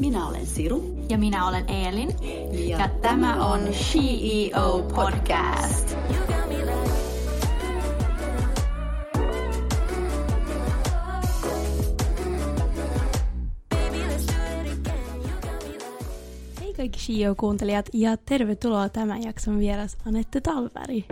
Minä olen Siru. Ja minä olen Eelin. Ja, ja tämä on CEO Podcast. Hei kaikki CEO-kuuntelijat ja tervetuloa tämän jakson vieras Anette Talveri.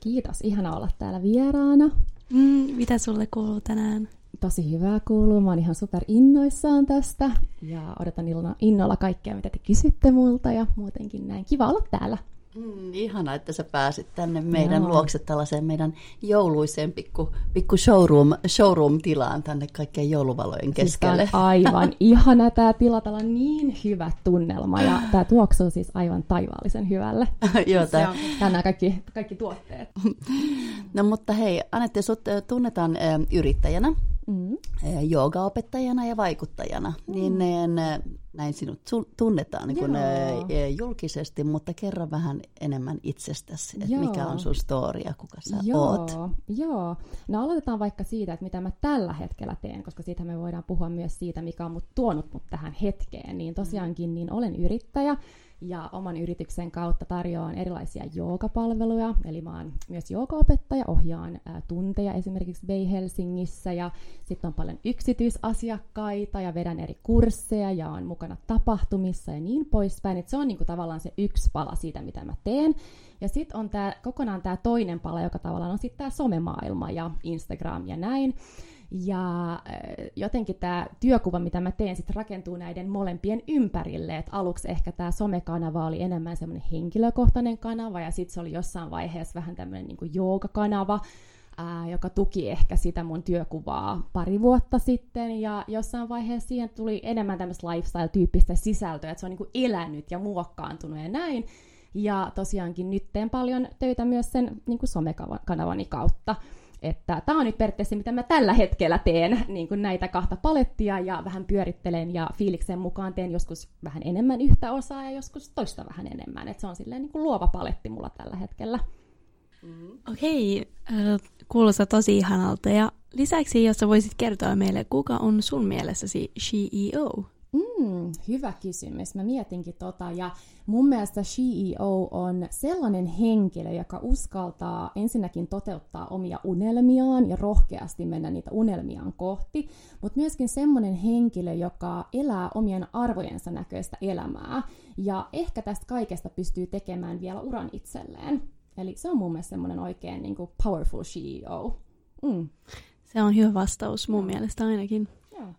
Kiitos, ihana olla täällä vieraana. Mm, mitä sulle kuuluu tänään? Tosi hyvää kuuluu, mä oon ihan super innoissaan tästä ja odotan innolla kaikkea, mitä te kysytte multa ja muutenkin näin. Kiva olla täällä. Mm, ihana, että sä pääsit tänne meidän Joo. luokse tällaiseen meidän jouluiseen pikku, pikku showroom, showroom-tilaan tänne kaikkien jouluvalojen siis keskelle. Siis aivan ihana tämä tila, täällä on niin hyvä tunnelma ja tämä tuoksuu siis aivan taivaallisen hyvälle. Joo, tää... Nämä kaikki, kaikki tuotteet. no mutta hei, Anette, sut tunnetaan yrittäjänä mm. joogaopettajana ja vaikuttajana, mm. niin näin sinut tunnetaan niin kuin, julkisesti, mutta kerro vähän enemmän itsestäsi, että mikä on sun story ja kuka sä Joo. oot. Joo, no aloitetaan vaikka siitä, että mitä mä tällä hetkellä teen, koska siitä me voidaan puhua myös siitä, mikä on mut tuonut mut tähän hetkeen. Niin tosiaankin niin olen yrittäjä, ja oman yrityksen kautta tarjoan erilaisia joogapalveluja, eli mä oon myös joogaopettaja, ohjaan ää, tunteja esimerkiksi Bay Helsingissä ja sitten on paljon yksityisasiakkaita ja vedän eri kursseja ja on mukana tapahtumissa ja niin poispäin, että se on niinku tavallaan se yksi pala siitä, mitä mä teen. Ja sitten on tää, kokonaan tämä toinen pala, joka tavallaan on sitten tämä somemaailma ja Instagram ja näin. Ja äh, jotenkin tämä työkuva, mitä mä teen, sit rakentuu näiden molempien ympärille. Et aluksi ehkä tämä somekanava oli enemmän semmoinen henkilökohtainen kanava, ja sitten se oli jossain vaiheessa vähän tämmöinen niin joogakanava, ää, joka tuki ehkä sitä mun työkuvaa pari vuotta sitten, ja jossain vaiheessa siihen tuli enemmän tämmöistä lifestyle-tyyppistä sisältöä, että se on niin elänyt ja muokkaantunut ja näin. Ja tosiaankin nyt teen paljon töitä myös sen niin somekanavani kautta. Että tämä on nyt periaatteessa, mitä mä tällä hetkellä teen, niin kuin näitä kahta palettia ja vähän pyörittelen ja fiiliksen mukaan teen joskus vähän enemmän yhtä osaa ja joskus toista vähän enemmän. Että se on silleen niin kuin luova paletti mulla tällä hetkellä. Mm. Okei, okay. kuulostaa tosi ihanalta. Ja lisäksi, jos sä voisit kertoa meille, kuka on sun mielessäsi CEO? Mm, hyvä kysymys. Mä mietinkin tota. Ja mun mielestä CEO on sellainen henkilö, joka uskaltaa ensinnäkin toteuttaa omia unelmiaan ja rohkeasti mennä niitä unelmiaan kohti, mutta myöskin sellainen henkilö, joka elää omien arvojensa näköistä elämää ja ehkä tästä kaikesta pystyy tekemään vielä uran itselleen. Eli se on mun mielestä semmoinen oikein niin kuin powerful CEO. Mm. Se on hyvä vastaus mun mielestä ainakin.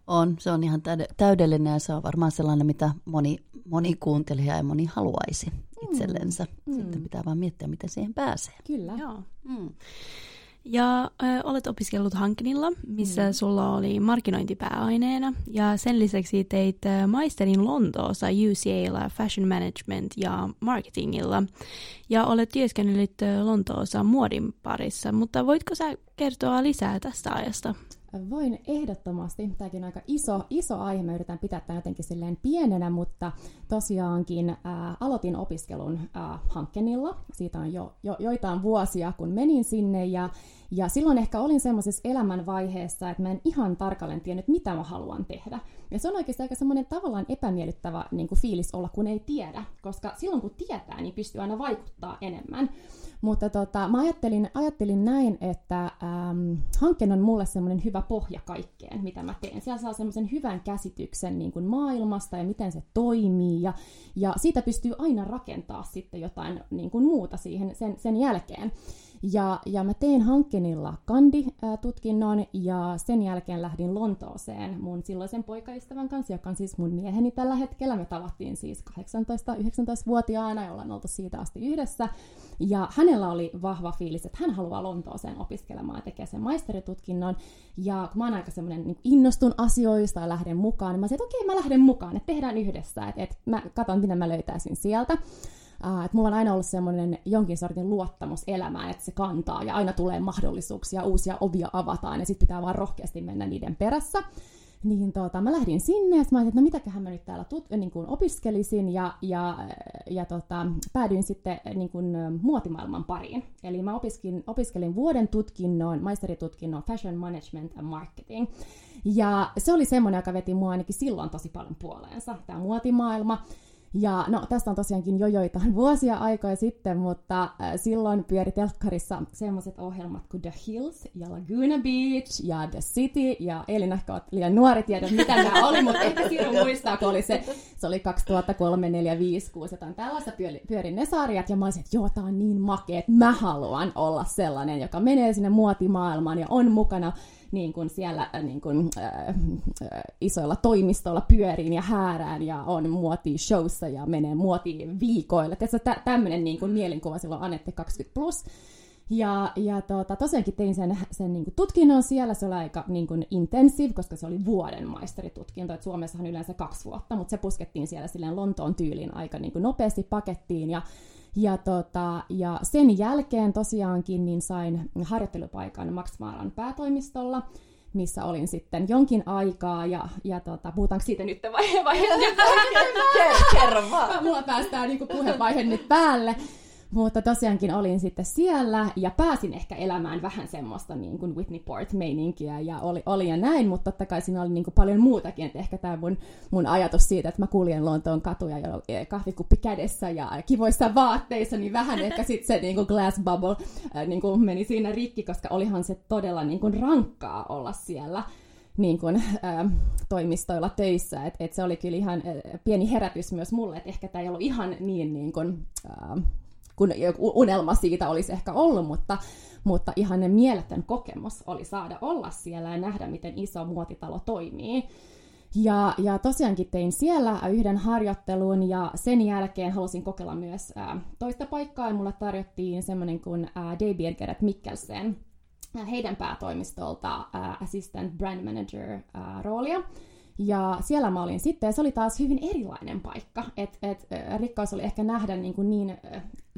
On, se on ihan täydellinen ja se on varmaan sellainen, mitä moni, moni kuuntelija ja moni haluaisi mm. itsellensä. Mm. Sitten pitää vaan miettiä, miten siihen pääsee. Kyllä. Joo. Mm. Ja äh, olet opiskellut Hankinilla, missä mm. sulla oli markkinointipääaineena. Ja sen lisäksi teit maisterin Lontoossa UCAlla Fashion Management ja Marketingilla. Ja olet työskennellyt Lontoossa muodin parissa. Mutta voitko sä kertoa lisää tästä ajasta? Voin ehdottomasti. Tämäkin on aika iso, iso aihe. Mä yritän pitää tämän jotenkin silleen pienenä, mutta tosiaankin ää, aloitin opiskelun ää, Hankkenilla. Siitä on jo, jo joitain vuosia, kun menin sinne. Ja, ja silloin ehkä olin semmoisessa elämänvaiheessa, että mä en ihan tarkalleen tiennyt, mitä mä haluan tehdä. Ja se on oikeasti aika semmoinen tavallaan epämiellyttävä niin kuin fiilis olla, kun ei tiedä. Koska silloin kun tietää, niin pystyy aina vaikuttaa enemmän. Mutta tota, mä ajattelin, ajattelin näin, että ähm, hankkeen on mulle semmoinen hyvä pohja kaikkeen, mitä mä teen. Siellä saa semmoisen hyvän käsityksen niin kuin maailmasta ja miten se toimii. Ja, ja siitä pystyy aina rakentaa sitten jotain niin kuin muuta siihen sen, sen jälkeen. Ja, ja mä tein Hankkenilla kandi-tutkinnon ja sen jälkeen lähdin Lontooseen mun silloisen poikaystävän kanssa, joka on siis mun mieheni tällä hetkellä. Me tavattiin siis 18-19-vuotiaana ja ollaan oltu siitä asti yhdessä. Ja hänellä oli vahva fiilis, että hän haluaa Lontooseen opiskelemaan ja tekee sen maisteritutkinnon. Ja kun mä oon aika semmoinen niin innostun asioista ja lähden mukaan, niin mä sanoin, että okei, mä lähden mukaan, että tehdään yhdessä, että, että mä katson, mitä mä löytäisin sieltä. Uh, että mulla on aina ollut semmoinen jonkin sortin luottamus elämään, että se kantaa ja aina tulee mahdollisuuksia, uusia ovia avataan ja sitten pitää vaan rohkeasti mennä niiden perässä. Niin tota, mä lähdin sinne ja mä ajattelin, että no mitäköhän mä nyt täällä tut, niin kuin opiskelisin ja, ja, ja tota, päädyin sitten niin kuin, muotimaailman pariin. Eli mä opiskelin, opiskelin vuoden tutkinnon, maisteritutkinnon Fashion Management and Marketing. Ja se oli semmoinen, joka veti mua ainakin silloin tosi paljon puoleensa, tämä muotimaailma. Ja no, tästä on tosiaankin jo joitain vuosia aikoja sitten, mutta äh, silloin pyöri telkkarissa semmoiset ohjelmat kuin The Hills ja Laguna Beach ja The City. Ja Elin ehkä olet liian nuori tiedä, mitä nämä oli, mutta ehkä Siru muistaa, kun oli se, se oli 2003, 4, 5, 6, jotain tällaista pyöri, pyöri ne sarjat. Ja mä olisin, että joo, tää on niin makea, että mä haluan olla sellainen, joka menee sinne muotimaailmaan ja on mukana niin kuin siellä äh, niin kuin, äh, äh, isoilla toimistoilla pyöriin ja häärään ja on muoti showssa ja menee muotiin viikoille. Tässä tä- tämmöinen niin kuin mielinkuva silloin Anette 20+. Plus. Ja, ja tota, tosiaankin tein sen, sen niin kuin tutkinnon siellä, se oli aika niin kuin intensive, koska se oli vuoden maisteritutkinto, että Suomessahan yleensä kaksi vuotta, mutta se puskettiin siellä silleen Lontoon tyyliin aika niin kuin nopeasti pakettiin, ja ja, tota, ja sen jälkeen tosiaankin niin sain harjoittelupaikan Max Maaran päätoimistolla, missä olin sitten jonkin aikaa, ja, ja tota, puhutaanko siitä nyt vai, vai Kerro vaan. Mulla päästään niin puhevaihe nyt päälle. Mutta tosiaankin olin sitten siellä ja pääsin ehkä elämään vähän semmoista niin kuin Whitney Port-meininkiä ja oli, oli ja näin, mutta totta kai siinä oli niin kuin paljon muutakin, että ehkä tämä mun, mun ajatus siitä, että mä kuljen Lontoon katuja jo e, kahvikuppi kädessä ja kivoissa vaatteissa, niin vähän ehkä sitten se niin kuin glass bubble niin kuin meni siinä rikki, koska olihan se todella niin kuin rankkaa olla siellä niin kuin, ä, toimistoilla töissä. Et, et se oli kyllä ihan ä, pieni herätys myös mulle, että ehkä tämä ei ollut ihan niin, niin kuin, ä, kun unelma siitä olisi ehkä ollut, mutta, mutta ihan ne mieletön kokemus oli saada olla siellä ja nähdä, miten iso muotitalo toimii. Ja, ja tosiaankin tein siellä yhden harjoittelun ja sen jälkeen halusin kokeilla myös ää, toista paikkaa ja mulle tarjottiin semmoinen kuin ää, Daybirgeret Mikkelsen heidän päätoimistolta ää, assistant brand manager ää, roolia. Ja siellä mä olin sitten, ja se oli taas hyvin erilainen paikka. Et, et, rikkaus oli ehkä nähdä niin, kuin niin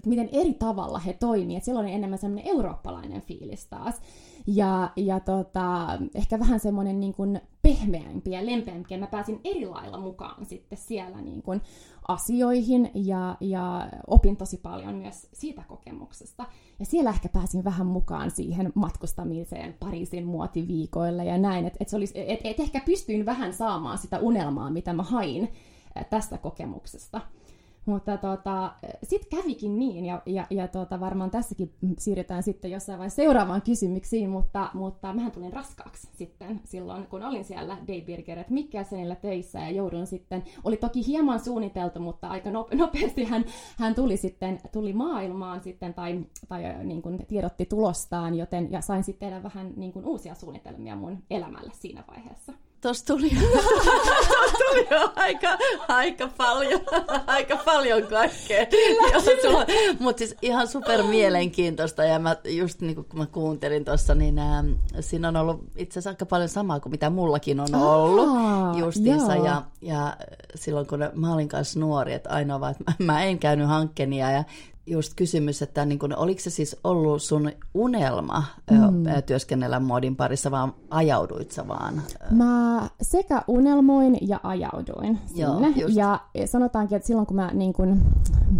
miten eri tavalla he toimivat. Silloin oli enemmän semmoinen eurooppalainen fiilis taas. Ja, ja tota, ehkä vähän semmoinen niin kuin pehmeämpi ja lempeämpi. Ja mä pääsin eri lailla mukaan sitten siellä niin kuin asioihin ja, ja opin tosi paljon myös siitä kokemuksesta. Ja siellä ehkä pääsin vähän mukaan siihen matkustamiseen Pariisin muotiviikoille ja näin. Että et et, et ehkä pystyin vähän saamaan sitä unelmaa, mitä mä hain tästä kokemuksesta. Mutta tota, sitten kävikin niin, ja, ja, ja tota, varmaan tässäkin siirrytään sitten jossain vaiheessa seuraavaan kysymyksiin, mutta, mutta mähän tulin raskaaksi sitten silloin, kun olin siellä Daybirgeret Mikkelsenillä töissä ja joudun sitten, oli toki hieman suunniteltu, mutta aika nopeasti hän, hän tuli sitten, tuli maailmaan sitten tai, tai niin kuin tiedotti tulostaan, joten ja sain sitten tehdä vähän niin kuin uusia suunnitelmia mun elämälle siinä vaiheessa. Tuossa tuli, tuli jo aika, aika paljon, aika paljon kaikkea. Mutta siis ihan super mielenkiintoista. Ja mä just niin kun mä kuuntelin tuossa, niin ää, siinä on ollut itse asiassa aika paljon samaa kuin mitä mullakin on ollut Aa, justiinsa. Ja, ja silloin kun mä olin kanssa nuori, että ainoa vaan, että mä, mä en käynyt hankkenia. Ja just kysymys, että niin kun, oliko se siis ollut sun unelma mm. työskennellä muodin parissa, vaan ajauduit sä vaan? Mä sekä unelmoin ja ajauduin sinne. Joo, ja sanotaankin, että silloin kun mä niin kun,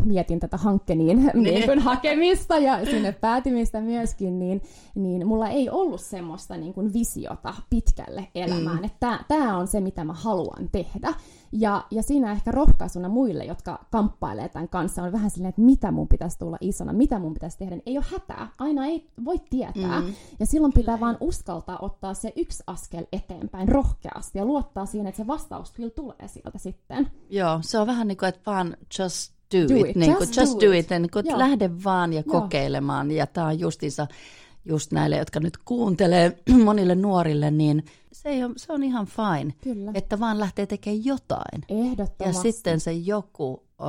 mietin tätä hankkeniin niin. niin kun, hakemista ja sinne päätymistä myöskin, niin, niin mulla ei ollut semmoista niin kun, visiota pitkälle elämään. Mm. Tämä on se, mitä mä haluan tehdä. Ja, ja siinä ehkä rohkaisuna muille, jotka kamppailee tämän kanssa, on vähän silleen, että mitä mun pitäisi tulla isona, mitä mun pitäisi tehdä. Ei ole hätää, aina ei voi tietää. Mm. Ja silloin pitää kyllä. vaan uskaltaa ottaa se yksi askel eteenpäin rohkeasti ja luottaa siihen, että se vastaus kyllä tulee sieltä sitten. Joo, se on vähän niin kuin, että vaan just do, do it, it. Niin kuin, just, just do, do it, it. Niin kuin, lähde vaan ja Joo. kokeilemaan. Ja tämä on justiinsa just näille, jotka nyt kuuntelee monille nuorille, niin se, on, se on ihan fine, Kyllä. että vaan lähtee tekemään jotain. Ehdottomasti. Ja sitten se joku ö,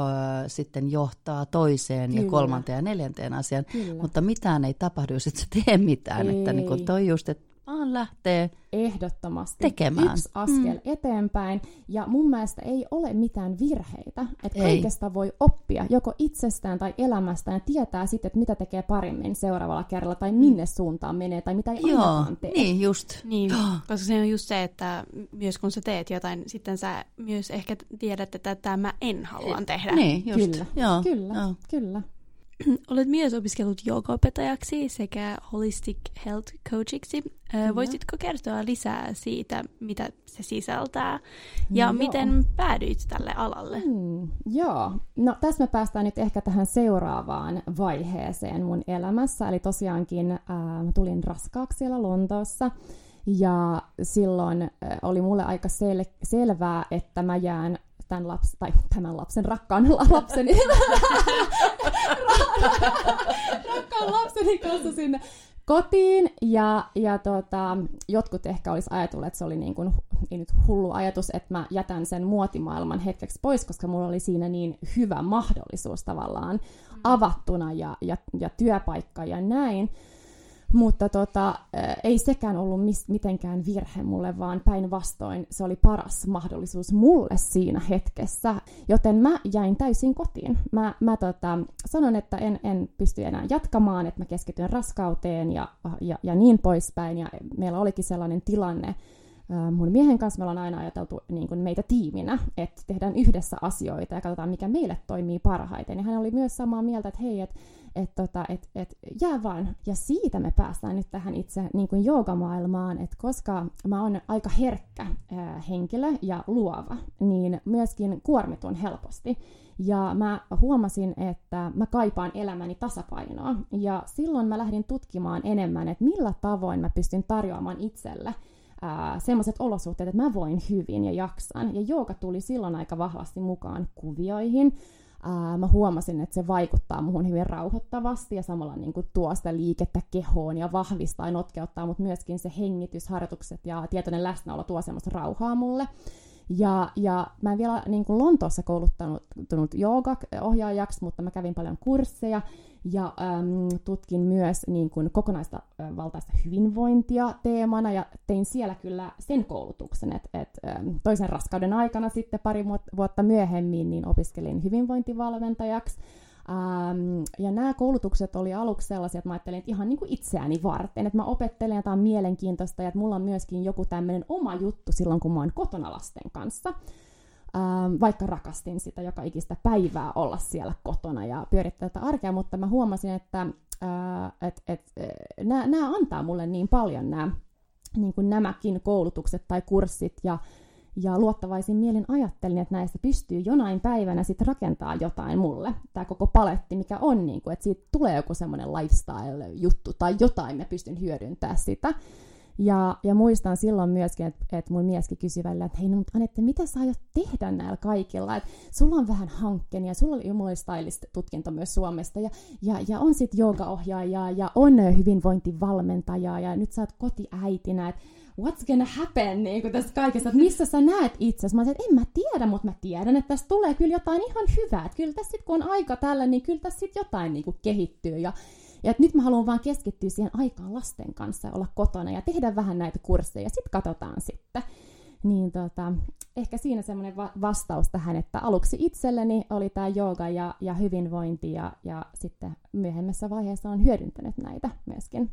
sitten johtaa toiseen Kyllä. ja kolmanteen ja neljänteen asiaan, Kyllä. mutta mitään ei tapahdu, jos et sä tee mitään. Ei. Että niin kuin toi just, että vaan lähtee Ehdottomasti. tekemään. Yksi askel mm. eteenpäin. Ja mun mielestä ei ole mitään virheitä. Että kaikesta voi oppia joko itsestään tai elämästään ja tietää sitten, että mitä tekee paremmin seuraavalla kerralla tai mm. minne suuntaan menee tai mitä ei Joo, ainakaan tee. niin just. Niin, koska se on just se, että myös kun sä teet jotain, sitten sä myös ehkä tiedät, että tämä en haluan tehdä. Niin, just. Kyllä, Joo. kyllä, Joo. kyllä. olet myös opiskellut joogaopettajaksi sekä holistic health coachiksi. Ö, voisitko kertoa lisää siitä, mitä se sisältää ja Joo. miten päädyit tälle alalle? Mm, joo, no tässä me päästään nyt ehkä tähän seuraavaan vaiheeseen mun elämässä. Eli tosiaankin mä tulin raskaaksi siellä Lontoossa. Ja silloin oli mulle aika sel- selvää, että mä jään tämän, laps- tai tämän lapsen, rakkaan la- lapseni, rakkaan lapseni kanssa sinne kotiin ja, ja tota, jotkut ehkä olisi ajatellut, että se oli niin kuin, ei nyt hullu ajatus, että mä jätän sen muotimaailman hetkeksi pois, koska mulla oli siinä niin hyvä mahdollisuus tavallaan avattuna ja, ja, ja työpaikka ja näin. Mutta tota, äh, ei sekään ollut mis, mitenkään virhe mulle, vaan päinvastoin se oli paras mahdollisuus mulle siinä hetkessä. Joten mä jäin täysin kotiin. Mä, mä tota, sanon, että en, en pysty enää jatkamaan, että mä keskityn raskauteen ja, ja, ja niin poispäin. Ja meillä olikin sellainen tilanne, äh, mun miehen kanssa me ollaan aina ajateltu niin kuin meitä tiiminä, että tehdään yhdessä asioita ja katsotaan, mikä meille toimii parhaiten. Ja hän oli myös samaa mieltä, että hei, että et, tota, et, et, jää vaan. Ja siitä me päästään nyt tähän itse niin kuin joogamaailmaan, että koska mä oon aika herkkä ää, henkilö ja luova, niin myöskin kuormitun helposti. Ja mä huomasin, että mä kaipaan elämäni tasapainoa. Ja silloin mä lähdin tutkimaan enemmän, että millä tavoin mä pystyn tarjoamaan itselle semmoiset olosuhteet, että mä voin hyvin ja jaksan. Ja jooga tuli silloin aika vahvasti mukaan kuvioihin. Ää, mä huomasin, että se vaikuttaa muhun hyvin rauhoittavasti ja samalla niin kuin tuo sitä liikettä kehoon ja vahvistaa ja notkeuttaa, mutta myöskin se hengitysharjoitukset ja tietoinen läsnäolo tuo semmoista rauhaa mulle. Ja, ja mä en vielä niin kuin Lontoossa kouluttanut jooga-ohjaajaksi, mutta mä kävin paljon kursseja ja äm, tutkin myös niin kuin kokonaista ä, valtaista hyvinvointia teemana ja tein siellä kyllä sen koulutuksen, että et, äm, toisen raskauden aikana sitten pari vuotta myöhemmin niin opiskelin hyvinvointivalmentajaksi. Ähm, ja nämä koulutukset oli aluksi sellaisia, että mä ajattelin, että ihan niin kuin itseäni varten, että mä opettelen ja tämä on mielenkiintoista ja että mulla on myöskin joku tämmöinen oma juttu silloin, kun mä oon kotona lasten kanssa. Ähm, vaikka rakastin sitä joka ikistä päivää olla siellä kotona ja pyörittää tätä arkea, mutta mä huomasin, että äh, et, et, nämä, nämä antaa mulle niin paljon nämä, niin kuin nämäkin koulutukset tai kurssit ja ja luottavaisin mielin ajattelin, että näistä pystyy jonain päivänä sitten rakentaa jotain mulle. Tämä koko paletti, mikä on, niin kuin, että siitä tulee joku semmoinen lifestyle-juttu tai jotain, mä pystyn hyödyntämään sitä. Ja, ja muistan silloin myöskin, että, että mun mieskin kysyi välillä, että hei, no, mutta Anette, mitä sä aiot tehdä näillä kaikilla? Että sulla on vähän hankkeen ja sulla oli, mulla oli stylist-tutkinto myös Suomesta ja, ja, ja on sitten joogaohjaaja ja on hyvinvointivalmentaja ja nyt sä oot kotiäitinä, että what's gonna happen niin kuin tässä kaikessa, että missä sä näet itsesi. Mä sanoin, että en mä tiedä, mutta mä tiedän, että tästä tulee kyllä jotain ihan hyvää. Että kyllä tässä sit, kun on aika tällä, niin kyllä tässä sitten jotain niin kuin kehittyy. Ja, ja nyt mä haluan vaan keskittyä siihen aikaan lasten kanssa ja olla kotona ja tehdä vähän näitä kursseja ja sitten katsotaan sitten. Niin tota, ehkä siinä semmoinen va- vastaus tähän, että aluksi itselleni oli tämä jooga ja, ja hyvinvointi ja, ja sitten myöhemmässä vaiheessa on hyödyntänyt näitä myöskin.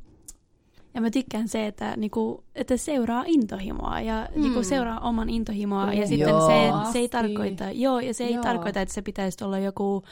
Ja mä tykkään se, että, niinku, että seuraa intohimoa ja mm. niinku, seuraa oman intohimoa. Ja sitten Joo. se, se ei tarkoita, joo, ja se ei Joo. tarkoita, että se pitäisi olla joku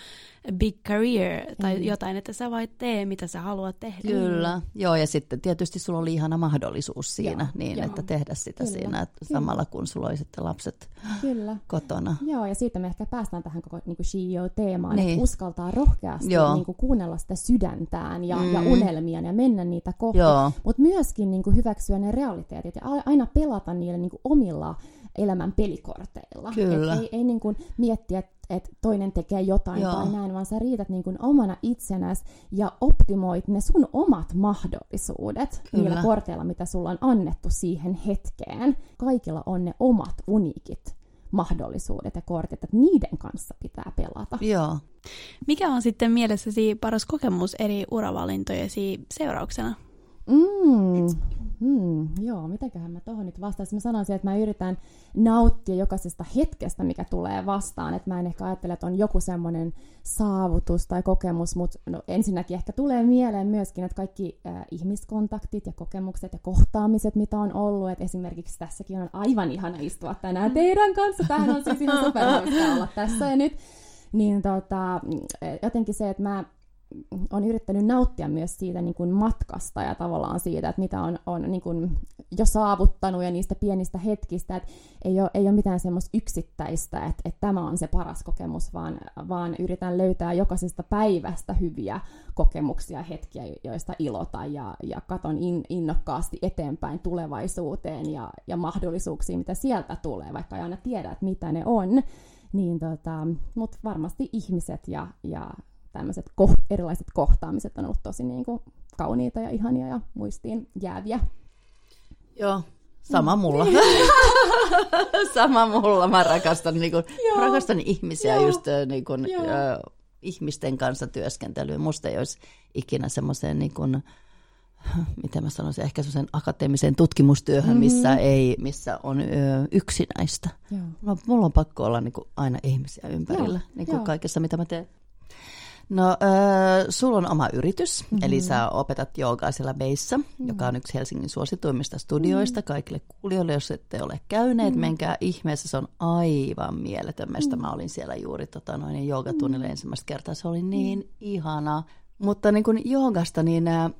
big career tai Ei. jotain, että sä vain tee, mitä sä haluat tehdä. Kyllä, joo ja sitten tietysti sulla oli ihana mahdollisuus siinä, Joo, niin joo. että tehdä sitä Kyllä, siinä, että kyllä. samalla kun sulla oli sitten lapset Kyllä. kotona. Joo, ja siitä me ehkä päästään tähän koko niin CEO-teemaan, Niin. että uskaltaa rohkeasti Joo. niin kuin, kuunnella sitä sydäntään ja, Mm. ja unelmia ja mennä niitä kohti. Mutta myöskin niin kuin, hyväksyä ne realiteetit ja aina pelata niillä niin kuin, omilla elämän pelikorteilla. Kyllä. Et ei, ei niin kuin, miettiä, että et toinen tekee jotain Joo. tai näin, vaan sä riität niin kuin, omana itsenäs ja optimoit ne sun omat mahdollisuudet Kyllä. niillä korteilla, mitä sulla on annettu siihen hetkeen. Kaikilla on ne omat uniikit mahdollisuudet ja kortit, että niiden kanssa pitää pelata. Joo. Mikä on sitten mielessäsi paras kokemus eri uravalintojesi seurauksena? Mm. Mm, joo, mitenköhän mä tohon nyt vastaisin? Mä sanoisin, että mä yritän nauttia jokaisesta hetkestä, mikä tulee vastaan. Että mä en ehkä ajattele, että on joku semmoinen saavutus tai kokemus, mutta no, ensinnäkin ehkä tulee mieleen myöskin, että kaikki äh, ihmiskontaktit ja kokemukset ja kohtaamiset, mitä on ollut. Et esimerkiksi tässäkin on aivan ihana istua tänään teidän kanssa. Tähän on siis ihan superhauska olla tässä ja nyt. Niin tota, jotenkin se, että mä on yrittänyt nauttia myös siitä niin kuin matkasta ja tavallaan siitä, että mitä on, on niin kuin jo saavuttanut ja niistä pienistä hetkistä, että ei ole, ei ole mitään semmoista yksittäistä, että, että tämä on se paras kokemus, vaan, vaan yritän löytää jokaisesta päivästä hyviä kokemuksia, hetkiä, joista ilota ja, ja katon in, innokkaasti eteenpäin tulevaisuuteen ja, ja mahdollisuuksiin, mitä sieltä tulee, vaikka ei aina tiedä, että mitä ne on. Niin tota, mutta varmasti ihmiset ja, ja tämmöiset ko- erilaiset kohtaamiset on ollut tosi niin kuin, kauniita ja ihania ja muistiin jääviä. Joo, sama mulla. sama mulla. Mä rakastan, niin kuin, rakastan ihmisiä, Joo. just niin kuin, äh, ihmisten kanssa työskentelyä. Musta ei olisi ikinä semmoiseen niin kuin, miten mä sanoisin, ehkä semmoisen akateemiseen tutkimustyöhön, mm-hmm. missä, ei, missä on ö, yksinäistä. Joo. No, mulla on pakko olla niin kuin, aina ihmisiä ympärillä, Joo. niin kuin kaikessa mitä mä teen. No, äh, sulla on oma yritys, mm-hmm. eli sä opetat joogaa siellä Beissa, mm-hmm. joka on yksi Helsingin suosituimmista studioista mm-hmm. kaikille kuulijoille, jos ette ole käyneet, mm-hmm. menkää ihmeessä, se on aivan mieletön. Mm-hmm. Mä olin siellä juuri tota, noin joogatunnille mm-hmm. ensimmäistä kertaa, se oli niin mm-hmm. ihana. Mutta niin kuin joogasta, niin äh,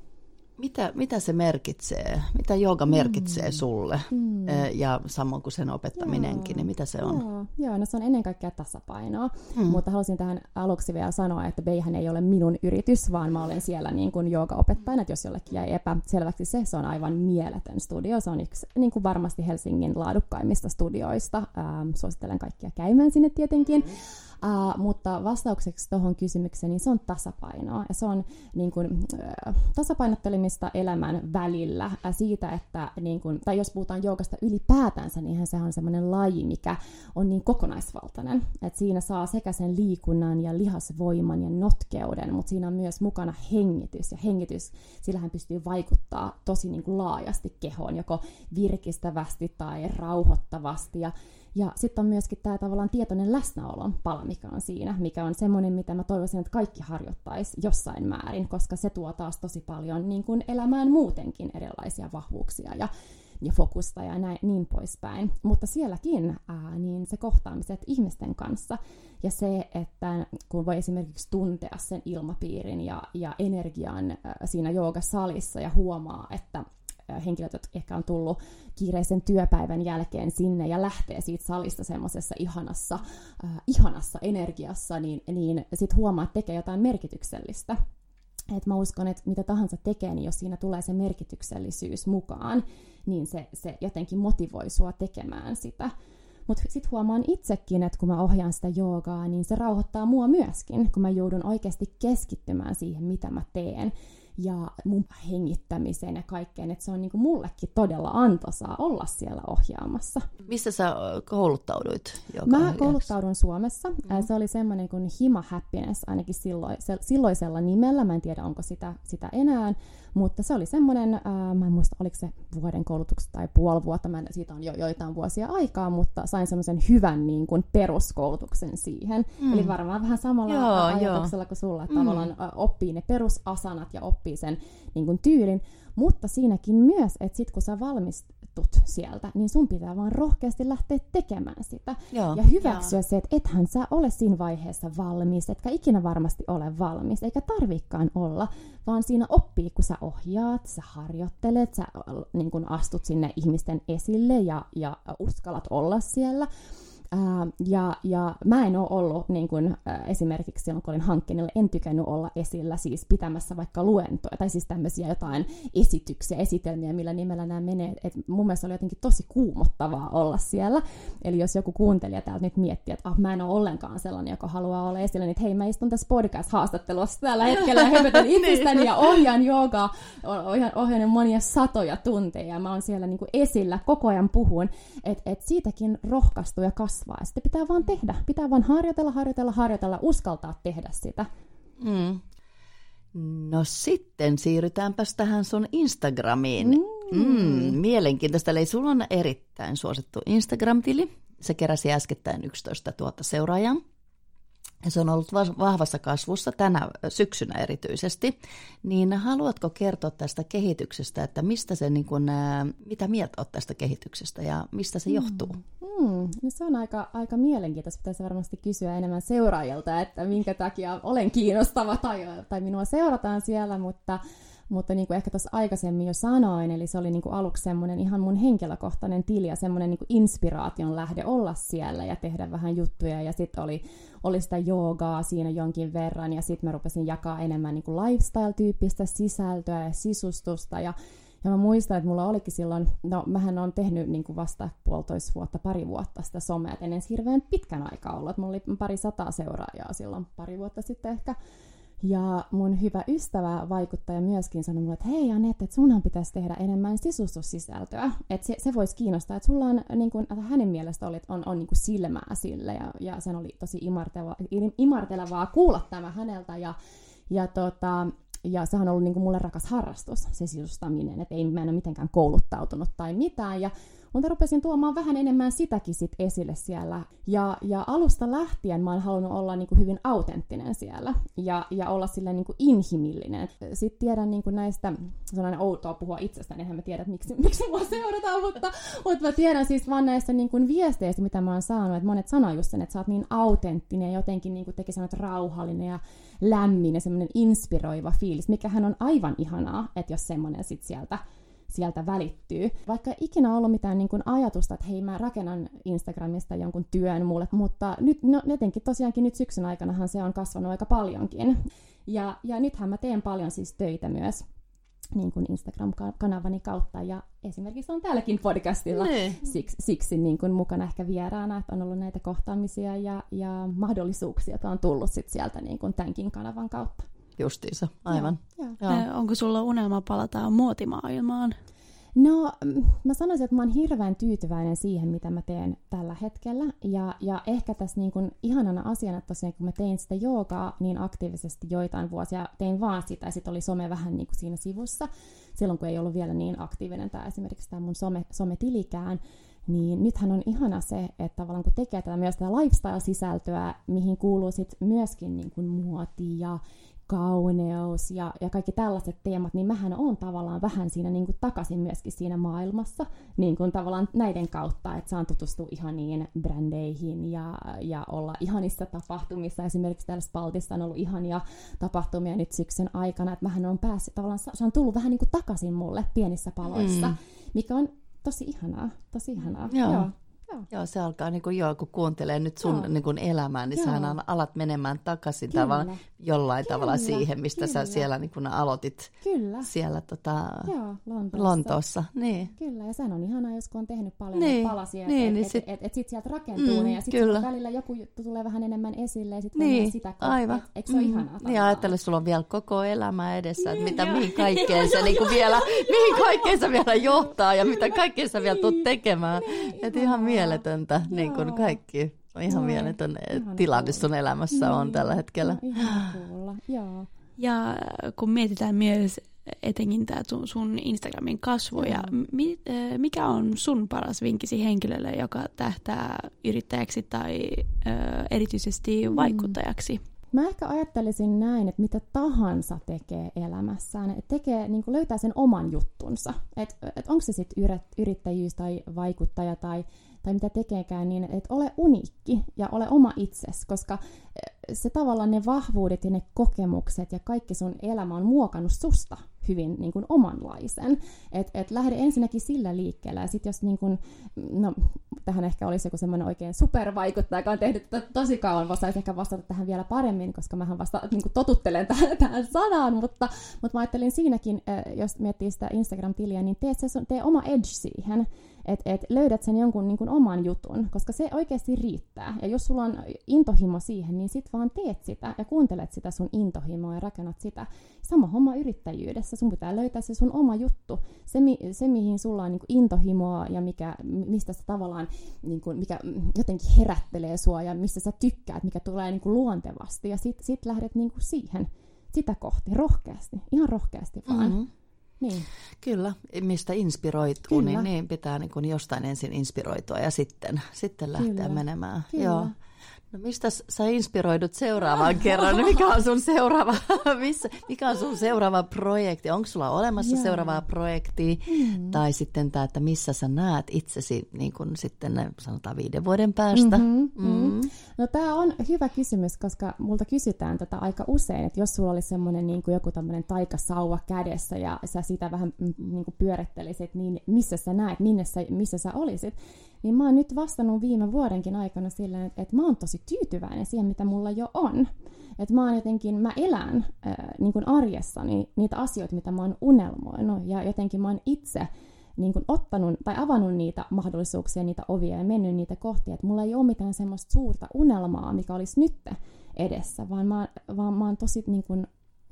mitä, mitä se merkitsee? Mitä jooga merkitsee mm. sulle? Mm. Ja samoin kuin sen opettaminenkin, joo. niin mitä se on? Joo. joo, no se on ennen kaikkea tasapainoa. Mm. Mutta halusin tähän aluksi vielä sanoa, että Beihän ei ole minun yritys, vaan mä olen siellä niin kuin joogaopettajana. Että jos jollekin jäi epäselväksi se, se on aivan mieletön studio. Se on yksi niin kuin varmasti Helsingin laadukkaimmista studioista. Ähm, suosittelen kaikkia käymään sinne tietenkin. Mm. Uh, mutta vastaukseksi tuohon kysymykseen, niin se on tasapainoa. Ja se on niin kuin, tasapainottelemista elämän välillä siitä, että niin kuin, tai jos puhutaan joogasta ylipäätänsä, niin se on semmoinen laji, mikä on niin kokonaisvaltainen. Että siinä saa sekä sen liikunnan ja lihasvoiman ja notkeuden, mutta siinä on myös mukana hengitys. Ja hengitys, sillähän pystyy vaikuttaa tosi niin kuin laajasti kehoon, joko virkistävästi tai rauhoittavasti. Ja ja sitten on myöskin tämä tavallaan tietoinen läsnäolon pala, mikä on siinä, mikä on semmoinen, mitä mä toivoisin, että kaikki harjoittaisi jossain määrin, koska se tuo taas tosi paljon niin kuin elämään muutenkin erilaisia vahvuuksia ja, ja fokusta ja näin, niin poispäin. Mutta sielläkin ää, niin se kohtaamiset ihmisten kanssa ja se, että kun voi esimerkiksi tuntea sen ilmapiirin ja, ja energian ää, siinä joogasalissa ja huomaa, että henkilöt, jotka ehkä on tullut kiireisen työpäivän jälkeen sinne ja lähtee siitä salista semmoisessa ihanassa, äh, ihanassa energiassa, niin, niin sitten huomaa, että tekee jotain merkityksellistä. Et mä uskon, että mitä tahansa tekee, niin jos siinä tulee se merkityksellisyys mukaan, niin se, se jotenkin motivoi sua tekemään sitä. Mutta sitten huomaan itsekin, että kun mä ohjaan sitä joogaa, niin se rauhoittaa mua myöskin, kun mä joudun oikeasti keskittymään siihen, mitä mä teen ja mun hengittämiseen ja kaikkeen, että se on niinku mullekin todella antoisaa olla siellä ohjaamassa. Missä sä kouluttauduit? Joka Mä kouluttaudun Suomessa. Mm-hmm. Se oli semmoinen kuin Hima Happiness, ainakin silloin, silloisella nimellä. Mä en tiedä, onko sitä, sitä enää. Mutta se oli semmoinen, ää, mä en muista, oliko se vuoden koulutukset tai puoli vuotta, mä en, siitä on jo joitain vuosia aikaa, mutta sain semmoisen hyvän niin kuin, peruskoulutuksen siihen. Mm. Eli varmaan vähän samalla joo, ajatuksella joo. kuin sulla, että mm. tavallaan oppii ne perusasanat ja oppii sen niin kuin, tyylin. Mutta siinäkin myös, että sit kun sä valmistut sieltä, niin sun pitää vaan rohkeasti lähteä tekemään sitä. Joo, ja hyväksyä joo. se, että ethän sä ole siinä vaiheessa valmis, etkä ikinä varmasti ole valmis, eikä tarvikaan olla, vaan siinä oppii, kun sä ohjaat, sä harjoittelet, sä niin kun astut sinne ihmisten esille ja, ja uskallat olla siellä. Ää, ja, ja mä en ole ollut niin kun, ää, esimerkiksi silloin, kun olin hankkeenilla, en tykännyt olla esillä siis pitämässä vaikka luentoja tai siis tämmöisiä jotain esityksiä, esitelmiä, millä nimellä nämä menee. Et mun mielestä oli jotenkin tosi kuumottavaa olla siellä. Eli jos joku kuuntelija täältä nyt miettii, että ah, mä en ole ollenkaan sellainen, joka haluaa olla esillä, niin hei, mä istun tässä podcast-haastattelussa tällä hetkellä ja höpötän itsestäni ja ohjaan joogaa, ohjaan, ohjaan monia satoja tunteja. Mä oon siellä niin esillä, koko ajan puhun, että et siitäkin rohkaistuu ja kasvaa kasvaa. Ja sitten pitää vaan tehdä. Pitää vaan harjoitella, harjoitella, harjoitella, uskaltaa tehdä sitä. Mm. No sitten siirrytäänpäs tähän sun Instagramiin. Mm. Mm, mielenkiintoista. Eli sulla on erittäin suosittu Instagram-tili. Se keräsi äskettäin 11 000 seuraajaa. Se on ollut vahvassa kasvussa tänä syksynä erityisesti, niin haluatko kertoa tästä kehityksestä, että mistä se, niin kuin, mitä mieltä olet tästä kehityksestä ja mistä se mm. johtuu? Mm, no se on aika, aika mielenkiintoista. Pitäisi varmasti kysyä enemmän seuraajilta, että minkä takia olen kiinnostava tai, tai minua seurataan siellä, mutta mutta niin kuin ehkä tuossa aikaisemmin jo sanoin, eli se oli niin kuin aluksi semmoinen ihan mun henkilökohtainen tili ja semmoinen niin inspiraation lähde olla siellä ja tehdä vähän juttuja. Ja sitten oli, oli sitä joogaa siinä jonkin verran ja sitten mä rupesin jakaa enemmän niin kuin lifestyle-tyyppistä sisältöä ja sisustusta ja ja mä muistan, että mulla olikin silloin, no mähän on tehnyt niin kuin vasta puolitoista vuotta, pari vuotta sitä somea, et ennen hirveän pitkän aikaa ollut. Mulla oli pari sataa seuraajaa silloin pari vuotta sitten ehkä. Ja mun hyvä ystävä, vaikuttaja myöskin sanoi mulle, että hei Anette, että sunhan pitäisi tehdä enemmän sisustussisältöä. Että se, se voisi kiinnostaa, että sulla on, niin kuin, että hänen mielestä oli, on, on niin kuin silmää sille. Ja, ja sen oli tosi imartelevaa, imartelevaa kuulla tämä häneltä. Ja, ja, tota, ja sehän on ollut niin mulle rakas harrastus, se sisustaminen. Että ei, mä en ole mitenkään kouluttautunut tai mitään. Ja mutta rupesin tuomaan vähän enemmän sitäkin sit esille siellä. Ja, ja alusta lähtien mä oon halunnut olla niin kuin hyvin autenttinen siellä ja, ja olla sille niin kuin inhimillinen. Sitten tiedän niin kuin näistä, se on aina outoa puhua itsestäni, eihän mä tiedä, miksi, miksi mua seurataan, mutta, mutta mä tiedän siis vaan näistä niin kuin viesteistä, mitä mä oon saanut, että monet sanoo just sen, että sä oot niin autenttinen ja jotenkin niin kuin teki sanot rauhallinen ja lämmin ja semmoinen inspiroiva fiilis, mikä hän on aivan ihanaa, että jos semmoinen sit sieltä sieltä välittyy. Vaikka ei ikinä ollut mitään niin kuin ajatusta, että hei mä rakennan Instagramista jonkun työn mulle, mutta nyt no, jotenkin tosiaankin nyt syksyn aikanahan se on kasvanut aika paljonkin. Ja, ja nythän mä teen paljon siis töitä myös niin kuin Instagram-kanavani kautta ja esimerkiksi on täälläkin podcastilla niin. siksi, siksi niin kuin mukana ehkä vieraana, että on ollut näitä kohtaamisia ja, ja mahdollisuuksia, jotka on tullut sit sieltä niin kuin tämänkin kanavan kautta justiinsa, aivan. Joo, joo. Joo. Onko sulla unelma palata muotimaailmaan? No, mä sanoisin, että mä oon hirveän tyytyväinen siihen, mitä mä teen tällä hetkellä. Ja, ja ehkä tässä niin kun ihanana asiana tosiaan, kun mä tein sitä joogaa niin aktiivisesti joitain vuosia, tein vaan sitä ja sitten oli some vähän niin kuin siinä sivussa, silloin kun ei ollut vielä niin aktiivinen tämä esimerkiksi tämä mun some, sometilikään, niin nythän on ihana se, että tavallaan kun tekee tätä myös tätä lifestyle-sisältöä, mihin kuuluu sitten myöskin niin kuin muoti ja kauneus ja, ja kaikki tällaiset teemat, niin mähän on tavallaan vähän siinä niin kuin takaisin myöskin siinä maailmassa, niin kuin tavallaan näiden kautta, että saan tutustua ihaniin brändeihin ja, ja olla ihanissa tapahtumissa. Esimerkiksi täällä Spaltissa on ollut ihania tapahtumia nyt syksyn aikana, että mähän on päässyt tavallaan, se on tullut vähän niin kuin takaisin mulle pienissä paloissa, mm. mikä on tosi ihanaa, tosi ihanaa. Joo. Joo. Joo. Joo, se alkaa, niin kuin, joo, kun kuuntelee nyt sun niin kuin elämää, niin sähän alat menemään takaisin tavalla, jollain Kyllä. tavalla siihen, mistä Kyllä. sä siellä niin kuin aloitit Kyllä. siellä tota, joo, Lontoossa. Lontoossa. Niin. Kyllä, ja sen on ihanaa, jos kun on tehnyt paljon niin. palasia, niin, että niin et, sit... et, et, et sit sieltä rakentuu mm, ne, ja sitten välillä joku juttu tulee vähän enemmän esille, ja sitten niin, sitä kohtaa. Aivan. Et, eikö se mm. ole ihanaa? Niin, ajattele, sulla on vielä koko elämä edessä, niin, että mitä, mihin kaikkeen se niin kuin vielä, mihin kaikkeen vielä johtaa, ja mitä kaikkea sä vielä tulet tekemään. Niin, että ihan mieletöntä, niin kuin kaikki. On ihan Noin. mieletön ihan tilanne sun elämässä niin. on tällä hetkellä. kuulla, joo. Ja kun mietitään myös etenkin tämä sun Instagramin kasvu, ja mi, mikä on sun paras vinkkisi henkilölle, joka tähtää yrittäjäksi tai ö, erityisesti mm. vaikuttajaksi? Mm. Mä ehkä ajattelisin näin, että mitä tahansa tekee elämässään, että tekee, niin löytää sen oman juttunsa. Että et onko se sitten yrittäjyys tai vaikuttaja tai tai mitä tekeekään, niin että ole uniikki ja ole oma itses, koska eh, se tavallaan ne vahvuudet ja ne kokemukset ja kaikki sun elämä on muokannut susta hyvin niin kuin omanlaisen. Että et lähde ensinnäkin sillä liikkeellä ja sitten jos niin kuin, no tähän ehkä olisi joku semmoinen oikein supervaikuttaja, joka on tehnyt tätä tosi kauan, voisi ehkä vastata tähän vielä paremmin, koska mähän vasta niin kuin totuttelen tähän, tähän sanaan, mutta, mutta mä ajattelin siinäkin, jos miettii sitä Instagram-tiliä, niin tee, se, tee oma edge siihen että et löydät sen jonkun niin kuin oman jutun, koska se oikeasti riittää. Ja jos sulla on intohimo siihen, niin sit vaan teet sitä ja kuuntelet sitä sun intohimoa ja rakennat sitä. Sama homma yrittäjyydessä, sun pitää löytää se sun oma juttu. Se, mi- se mihin sulla on niin kuin intohimoa ja mikä, mistä sä tavallaan, niin kuin, mikä jotenkin herättelee sua ja mistä sä tykkäät, mikä tulee niin kuin luontevasti. Ja sit, sit lähdet niin kuin siihen, sitä kohti, rohkeasti, ihan rohkeasti vaan. Mm-hmm. Niin. Kyllä, mistä inspiroituu, niin Kyllä. niin, niin pitää niin kuin jostain ensin inspiroitua ja sitten, sitten lähteä Kyllä. menemään. Kyllä. Joo. No mistä sä inspiroidut seuraavan kerran? Mikä on sun seuraava, missä, mikä on sun seuraava projekti? Onko sulla olemassa Jaa. seuraava projekti? Mm. Tai sitten tämä, että missä sä näet itsesi niin kun sitten sanotaan viiden vuoden päästä? Mm-hmm. Mm. No tämä on hyvä kysymys, koska multa kysytään tätä aika usein, että jos sulla olisi semmoinen niin joku tämmöinen taikasauva kädessä ja sä sitä vähän mm, niin kuin pyörittelisit, niin missä sä näet, minne sä, missä sä olisit? Niin mä oon nyt vastannut viime vuodenkin aikana silleen, että, että mä oon tosi tyytyväinen siihen, mitä mulla jo on. Että mä oon jotenkin, mä elän äh, niin kuin arjessani niitä asioita, mitä mä oon unelmoinut. Ja jotenkin mä oon itse niin kuin ottanut tai avannut niitä mahdollisuuksia, niitä ovia ja mennyt niitä kohti. Että mulla ei ole mitään semmoista suurta unelmaa, mikä olisi nyt edessä, vaan mä, vaan mä oon tosi niin kuin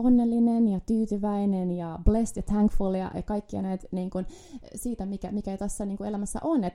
onnellinen ja tyytyväinen ja blessed ja thankful ja, kaikkia näitä niin kuin, siitä, mikä, mikä tässä niin kuin elämässä on. Et,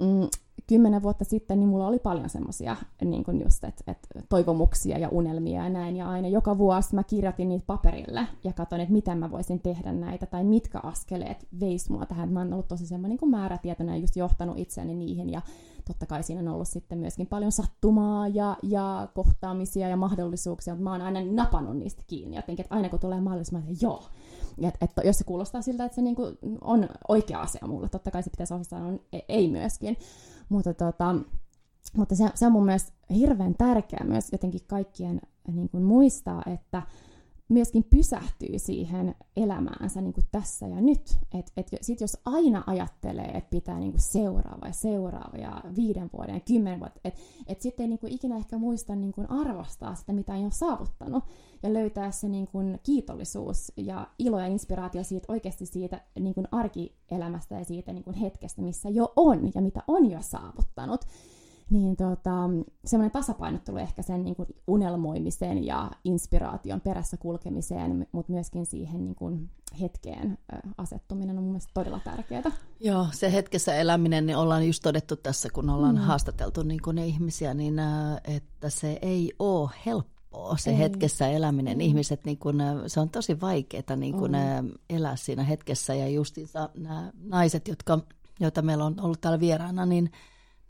mm, kymmenen vuotta sitten niin mulla oli paljon semmoisia niin kuin just, et, et toivomuksia ja unelmia ja näin. Ja aina joka vuosi mä kirjoitin niitä paperille ja katsoin, että miten mä voisin tehdä näitä tai mitkä askeleet veis mua tähän. Mä oon ollut tosi semmoinen niin määrätietoinen ja just johtanut itseäni niihin ja totta kai siinä on ollut sitten myöskin paljon sattumaa ja, ja kohtaamisia ja mahdollisuuksia, mutta mä oon aina napannut niistä kiinni. Jotenkin, että aina kun tulee mahdollisuus, mä joo. Et, et, jos se kuulostaa siltä, että se niinku on oikea asia mulle, totta kai se pitäisi osata sanoa e, ei myöskin. Mutta, tota, mutta se, se on mun mielestä hirveän tärkeää myös jotenkin kaikkien niin kuin muistaa, että myöskin pysähtyy siihen elämäänsä niin kuin tässä ja nyt. Et, et sit jos aina ajattelee, että pitää niin kuin seuraava ja seuraava ja viiden vuoden ja kymmenen vuotta, että et sitten ei niin kuin ikinä ehkä muista niin kuin arvostaa sitä, mitä ei ole saavuttanut ja löytää se niin kuin kiitollisuus ja ilo ja inspiraatio siitä oikeasti siitä niin kuin arkielämästä ja siitä niin kuin hetkestä, missä jo on ja mitä on jo saavuttanut niin tota, semmoinen tasapainottelu ehkä sen niin kuin unelmoimisen ja inspiraation perässä kulkemiseen, mutta myöskin siihen niin kuin hetkeen asettuminen on mun mielestä todella tärkeää. Joo, se hetkessä eläminen, niin ollaan just todettu tässä, kun ollaan mm. haastateltu niin kuin ne ihmisiä, niin että se ei ole helppoa se ei. hetkessä eläminen. Mm. Ihmiset, niin kun, se on tosi vaikeaa niin kun, mm. elää siinä hetkessä. Ja just nämä naiset, jotka, joita meillä on ollut täällä vieraana, niin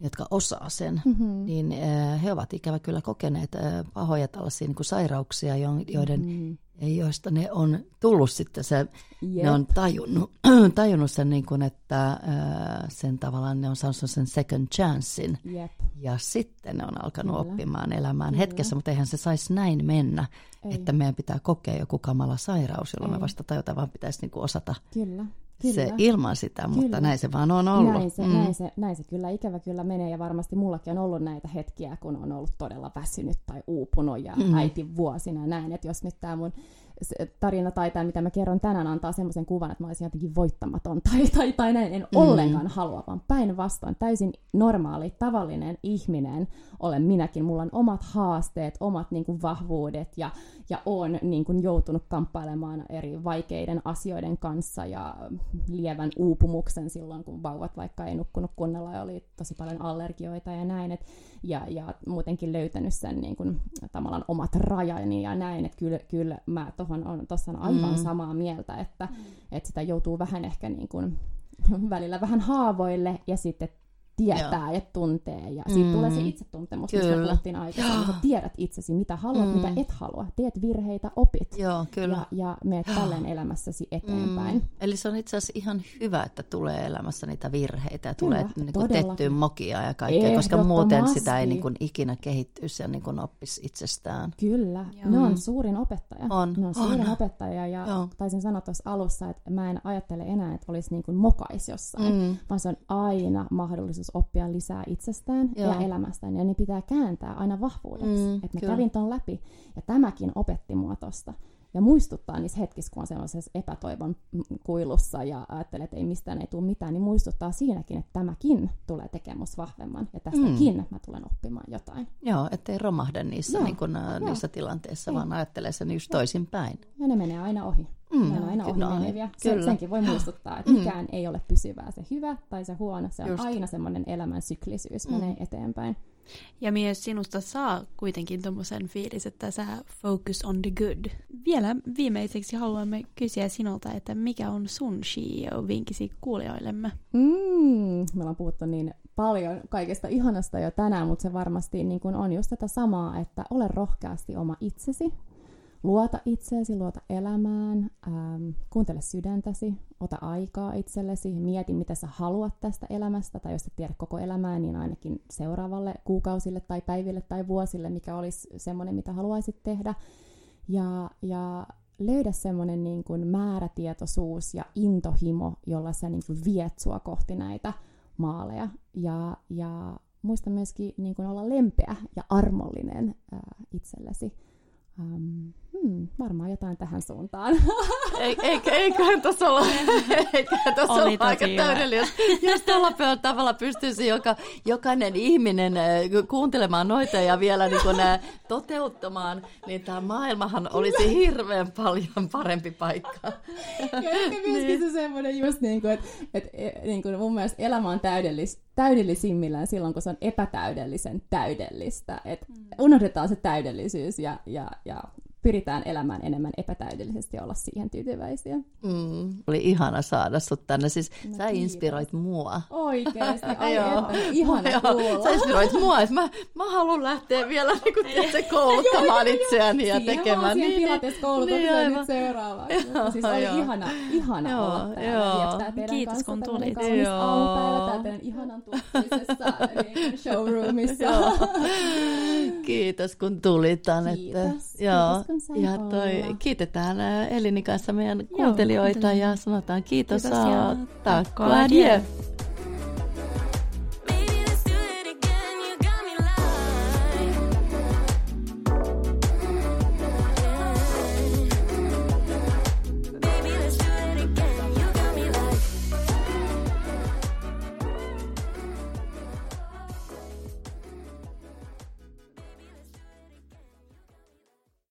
jotka osaa sen, mm-hmm. niin äh, he ovat ikävä kyllä kokeneet äh, pahoja tällaisia niin kuin sairauksia, joiden, mm-hmm. joista ne on tullut sitten se, yep. ne on tajunnut, tajunnut sen, niin kuin, että sen tavallaan ne on saanut sen second chancein. Yep. Ja sitten ne on alkanut kyllä. oppimaan elämään kyllä. hetkessä, mutta eihän se saisi näin mennä, Ei. että meidän pitää kokea joku kamala sairaus, jolloin Ei. me vasta tajutaan, vaan pitäisi niin kuin osata kyllä Kyllä. se ilman sitä, kyllä. mutta näin se vaan on ollut. Näin se, mm. näin, se, näin se kyllä ikävä kyllä menee ja varmasti mullakin on ollut näitä hetkiä, kun on ollut todella väsynyt tai uupunut ja mm. äiti vuosina näin, että jos nyt tämä mun tarina tai tämä, mitä mä kerron tänään, antaa semmoisen kuvan, että mä olisin jotenkin voittamaton tai, tai, tai näin. En mm. ollenkaan halua, vaan päinvastoin täysin normaali, tavallinen ihminen olen minäkin. Mulla on omat haasteet, omat niin kuin, vahvuudet ja, ja on niin kuin, joutunut kamppailemaan eri vaikeiden asioiden kanssa ja lievän uupumuksen silloin, kun vauvat vaikka ei nukkunut kunnolla ja oli tosi paljon allergioita ja näin. Et, ja, ja muutenkin löytänyt sen niin kuin, omat rajani ja näin. Että kyllä, kyllä mä tuohon on, tuossa on aivan mm. samaa mieltä, että, mm. että sitä joutuu vähän ehkä niin kuin, välillä vähän haavoille ja sitten tietää Joo. ja tuntee. Ja siitä mm. tulee se itsetuntemus, kyllä. mistä puhuttiin aikaisemmin. Sä tiedät itsesi, mitä haluat, mm. mitä et halua. Teet virheitä, opit. Joo, kyllä. Ja, ja meet tälleen elämässäsi eteenpäin. Mm. Eli se on itse asiassa ihan hyvä, että tulee elämässä niitä virheitä ja tulee niin kuin mokia ja kaikkea, koska muuten sitä ei niin kuin ikinä kehittyisi ja niin kuin oppisi itsestään. Kyllä. Joo. Ne on suurin opettaja. On. Ne on suurin on. opettaja ja Joo. taisin sanoa tuossa alussa, että mä en ajattele enää, että olisi niin kuin mokais jossain, mm. vaan se on aina mahdollisuus mahdollisuus oppia lisää itsestään Joo. ja elämästään, ja ne pitää kääntää aina vahvuudeksi. Mm, että mä kyllä. kävin ton läpi, ja tämäkin opetti mua tosta. Ja muistuttaa niissä hetkissä, kun on sellaisessa epätoivon kuilussa ja ajattelee, että ei mistään ei tule mitään, niin muistuttaa siinäkin, että tämäkin tulee tekemään vahvemman. Ja tästäkin mm. mä tulen oppimaan jotain. Joo, ettei romahda niissä, Joo. niin kun, Joo. niissä tilanteissa, ei. vaan ajattelee sen just toisinpäin. Ja ne menee aina ohi. Mm, ne on aina ohi no, meneviä. Se, senkin voi muistuttaa, että mm. mikään ei ole pysyvää. Se hyvä tai se huono, se on Just. aina semmoinen elämän syklisyys, mm. menee eteenpäin. Ja myös sinusta saa kuitenkin tuommoisen fiilis, että sä focus on the good. Vielä viimeiseksi haluamme kysyä sinulta, että mikä on sun CEO-vinkisi kuulijoillemme? Mm, me ollaan puhuttu niin paljon kaikesta ihanasta jo tänään, mutta se varmasti niin kuin on just tätä samaa, että ole rohkeasti oma itsesi, luota itseesi, luota elämään, ähm, kuuntele sydäntäsi, ota aikaa itsellesi, mieti mitä sä haluat tästä elämästä, tai jos et tiedä koko elämää, niin ainakin seuraavalle kuukausille tai päiville tai vuosille, mikä olisi semmoinen, mitä haluaisit tehdä. Ja, ja löydä semmoinen niin kuin määrätietoisuus ja intohimo, jolla sä niin kuin viet sua kohti näitä maaleja. Ja, ja muista myöskin niin kuin olla lempeä ja armollinen ää, itsellesi. Um, hmm, varmaan jotain tähän suuntaan. Ei, eikä, eiköhän tuossa olla, eiköhän tuossa olla aika täydellinen, jos, jos tällä tavalla pystyisi joka, jokainen ihminen äh, kuuntelemaan noita ja vielä niin kun, äh, toteuttamaan, niin tämä maailmahan olisi hirveän paljon parempi paikka. Ja ehkä myöskin niin. se semmoinen just niin kuin, että, että niin kuin mun mielestä elämä on täydellis, täydellisimmillään silloin, kun se on epätäydellisen täydellistä. Että mm. unohdetaan se täydellisyys ja, ja, ja pyritään elämään enemmän epätäydellisesti ja olla siihen tyytyväisiä. Mm, oli ihana saada sut tänne. Siis no, sä kiitos. inspiroit mua. Oikeasti, ai että, ihana joo, kuulla. Sä inspiroit mua, että mä, mä haluan lähteä vielä niin kuin, tietysti, kouluttamaan itseäni ja siihen tekemään. Siihen niin, pilateskoulutukseen niin, nyt seuraavaksi. Joo, siis oli joo. ihana, ihana joo, olla täällä joo. teidän Kiitos kun tulit. Kaunis aamupäivä täällä teidän ihanan tuotteisessa showroomissa. Kiitos kun tulit tänne. Kiitos. Joo ja toi, kiitetään Elini kanssa meidän kuuntelijoita ja sanotaan kiitos, kiitos ja tack och